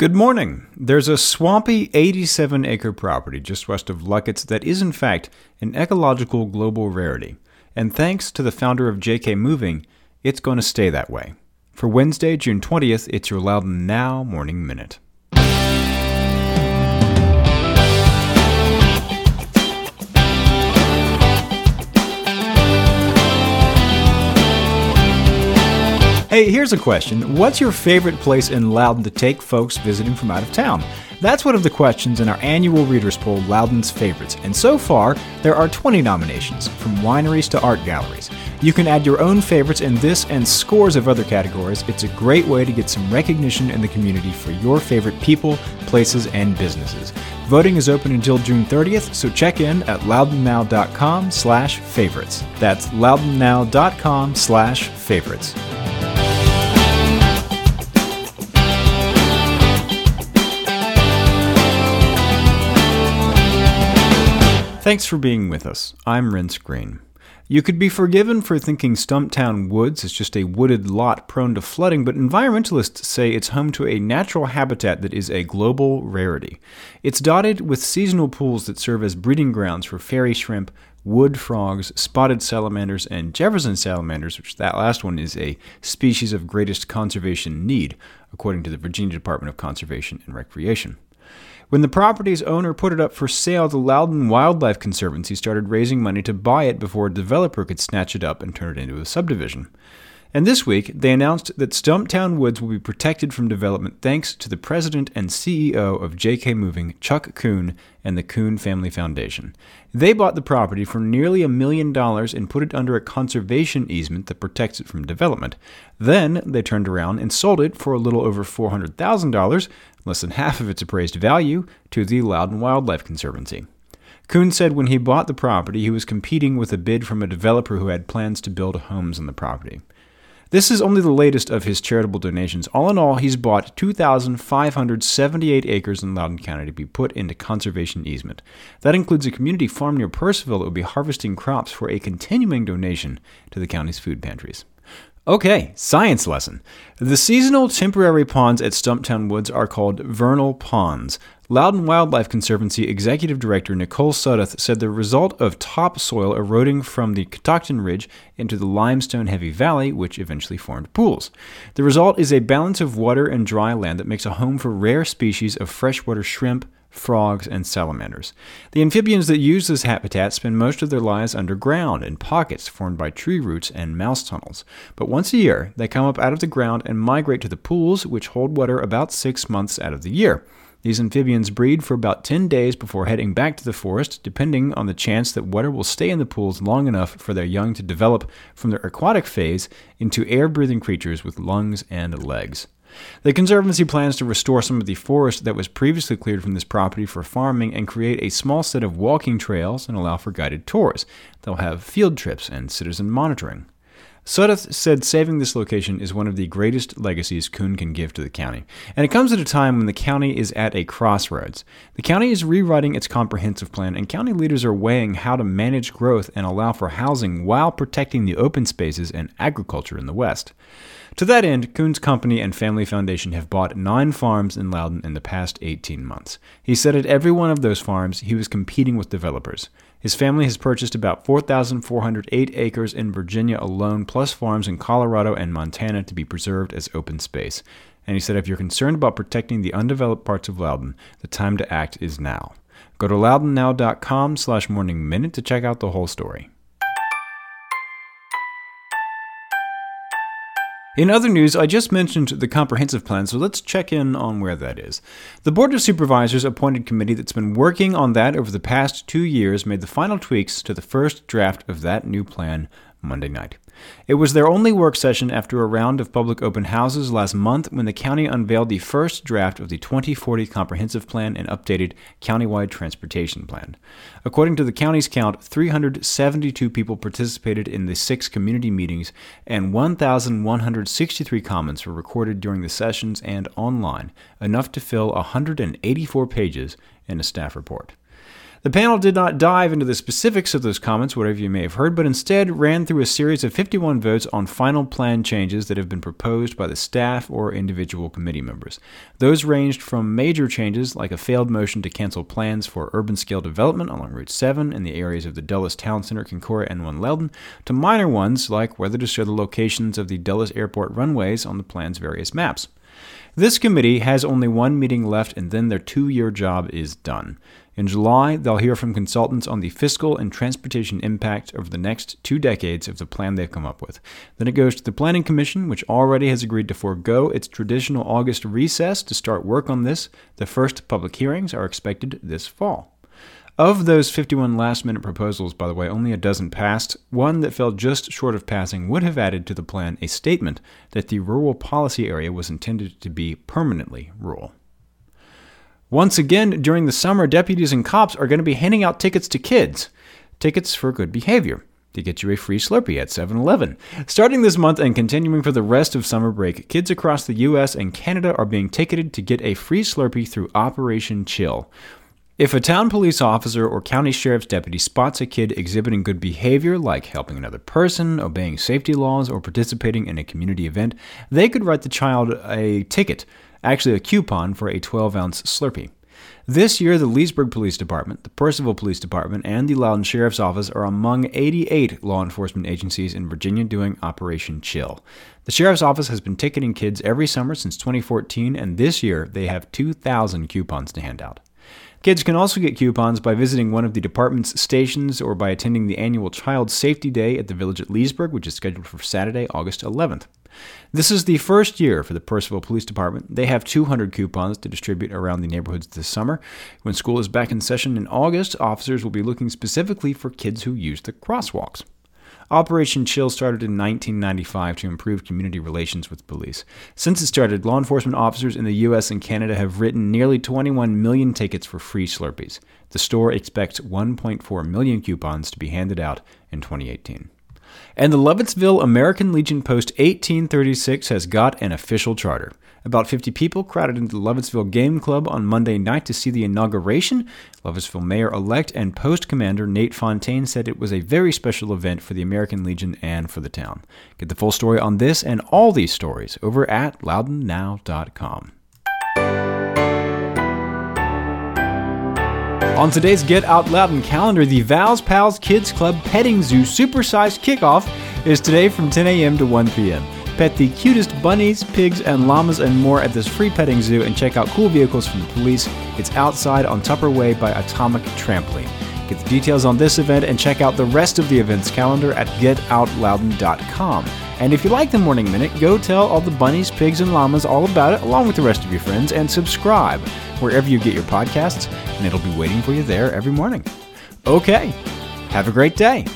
Good morning. There's a swampy 87 acre property just west of Luckett's that is, in fact, an ecological global rarity. And thanks to the founder of JK Moving, it's going to stay that way. For Wednesday, June 20th, it's your Loudoun Now Morning Minute. Hey, here's a question. What's your favorite place in Loudoun to take folks visiting from out of town? That's one of the questions in our annual readers poll, Loudoun's Favorites. And so far, there are 20 nominations, from wineries to art galleries. You can add your own favorites in this and scores of other categories. It's a great way to get some recognition in the community for your favorite people, places, and businesses. Voting is open until June 30th, so check in at loudounnow.com slash favorites. That's loudounnow.com slash favorites. Thanks for being with us. I'm Renss Greene. You could be forgiven for thinking Stumptown Woods is just a wooded lot prone to flooding, but environmentalists say it's home to a natural habitat that is a global rarity. It's dotted with seasonal pools that serve as breeding grounds for fairy shrimp, wood frogs, spotted salamanders, and Jefferson salamanders, which that last one is a species of greatest conservation need, according to the Virginia Department of Conservation and Recreation. When the property's owner put it up for sale, the Loudoun Wildlife Conservancy started raising money to buy it before a developer could snatch it up and turn it into a subdivision. And this week, they announced that Stumptown Woods will be protected from development thanks to the president and CEO of JK Moving, Chuck Kuhn, and the Kuhn Family Foundation. They bought the property for nearly a million dollars and put it under a conservation easement that protects it from development. Then they turned around and sold it for a little over $400,000, less than half of its appraised value, to the Loudoun Wildlife Conservancy. Kuhn said when he bought the property, he was competing with a bid from a developer who had plans to build homes on the property. This is only the latest of his charitable donations. All in all, he's bought 2,578 acres in Loudoun County to be put into conservation easement. That includes a community farm near Purcellville that will be harvesting crops for a continuing donation to the county's food pantries. Okay, science lesson. The seasonal temporary ponds at Stumptown Woods are called vernal ponds. Loudoun Wildlife Conservancy Executive Director Nicole Sudduth said the result of topsoil eroding from the Catoctin Ridge into the limestone heavy valley, which eventually formed pools. The result is a balance of water and dry land that makes a home for rare species of freshwater shrimp, frogs, and salamanders. The amphibians that use this habitat spend most of their lives underground in pockets formed by tree roots and mouse tunnels. But once a year, they come up out of the ground and migrate to the pools, which hold water about six months out of the year. These amphibians breed for about 10 days before heading back to the forest, depending on the chance that water will stay in the pools long enough for their young to develop from their aquatic phase into air breathing creatures with lungs and legs. The Conservancy plans to restore some of the forest that was previously cleared from this property for farming and create a small set of walking trails and allow for guided tours. They'll have field trips and citizen monitoring. Sudduth said saving this location is one of the greatest legacies Kuhn can give to the county, and it comes at a time when the county is at a crossroads. The county is rewriting its comprehensive plan, and county leaders are weighing how to manage growth and allow for housing while protecting the open spaces and agriculture in the West. To that end, Kuhn's company and family foundation have bought nine farms in Loudoun in the past 18 months. He said at every one of those farms he was competing with developers. His family has purchased about 4,408 acres in Virginia alone, plus farms in Colorado and Montana to be preserved as open space. And he said if you're concerned about protecting the undeveloped parts of Loudoun, the time to act is now. Go to loudounnow.com slash morning minute to check out the whole story. In other news, I just mentioned the comprehensive plan, so let's check in on where that is. The Board of Supervisors appointed committee that's been working on that over the past two years made the final tweaks to the first draft of that new plan Monday night. It was their only work session after a round of public open houses last month when the county unveiled the first draft of the 2040 Comprehensive Plan and updated countywide transportation plan. According to the county's count, 372 people participated in the six community meetings, and 1,163 comments were recorded during the sessions and online, enough to fill 184 pages in a staff report. The panel did not dive into the specifics of those comments, whatever you may have heard, but instead ran through a series of 51 votes on final plan changes that have been proposed by the staff or individual committee members. Those ranged from major changes like a failed motion to cancel plans for urban scale development along Route 7 in the areas of the Dulles Town Center, Concordia, and One Loudoun, to minor ones like whether to show the locations of the Dulles Airport runways on the plan's various maps. This committee has only one meeting left, and then their two year job is done. In July, they'll hear from consultants on the fiscal and transportation impact over the next two decades of the plan they've come up with. Then it goes to the Planning Commission, which already has agreed to forego its traditional August recess to start work on this. The first public hearings are expected this fall. Of those 51 last minute proposals, by the way, only a dozen passed. One that fell just short of passing would have added to the plan a statement that the rural policy area was intended to be permanently rural. Once again, during the summer, deputies and cops are going to be handing out tickets to kids. Tickets for good behavior to get you a free Slurpee at 7 Eleven. Starting this month and continuing for the rest of summer break, kids across the US and Canada are being ticketed to get a free Slurpee through Operation Chill. If a town police officer or county sheriff's deputy spots a kid exhibiting good behavior, like helping another person, obeying safety laws, or participating in a community event, they could write the child a ticket actually a coupon for a 12 ounce Slurpee. This year, the Leesburg Police Department, the Purcellville Police Department, and the Loudoun Sheriff's Office are among 88 law enforcement agencies in Virginia doing Operation Chill. The Sheriff's Office has been ticketing kids every summer since 2014, and this year they have 2,000 coupons to hand out. Kids can also get coupons by visiting one of the department's stations or by attending the annual Child Safety Day at the Village at Leesburg, which is scheduled for Saturday, August 11th. This is the first year for the Purcellville Police Department. They have 200 coupons to distribute around the neighborhoods this summer. When school is back in session in August, officers will be looking specifically for kids who use the crosswalks. Operation Chill started in 1995 to improve community relations with police. Since it started, law enforcement officers in the US and Canada have written nearly 21 million tickets for free Slurpees. The store expects 1.4 million coupons to be handed out in 2018. And the Lovettsville American Legion Post 1836 has got an official charter. About 50 people crowded into the Lovettsville Game Club on Monday night to see the inauguration. Lovettsville Mayor elect and Post Commander Nate Fontaine said it was a very special event for the American Legion and for the town. Get the full story on this and all these stories over at loudounnow.com. On today's Get Out Loudoun calendar, the Val's Pals Kids Club Petting Zoo Supersized Kickoff is today from 10 a.m. to 1 p.m. Pet the cutest bunnies, pigs, and llamas and more at this free petting zoo and check out cool vehicles from the police. It's outside on Tupper Way by Atomic Trampoline. Get the details on this event and check out the rest of the event's calendar at getoutloudoun.com. And if you like the Morning Minute, go tell all the bunnies, pigs, and llamas all about it along with the rest of your friends and subscribe wherever you get your podcasts, and it'll be waiting for you there every morning. Okay, have a great day.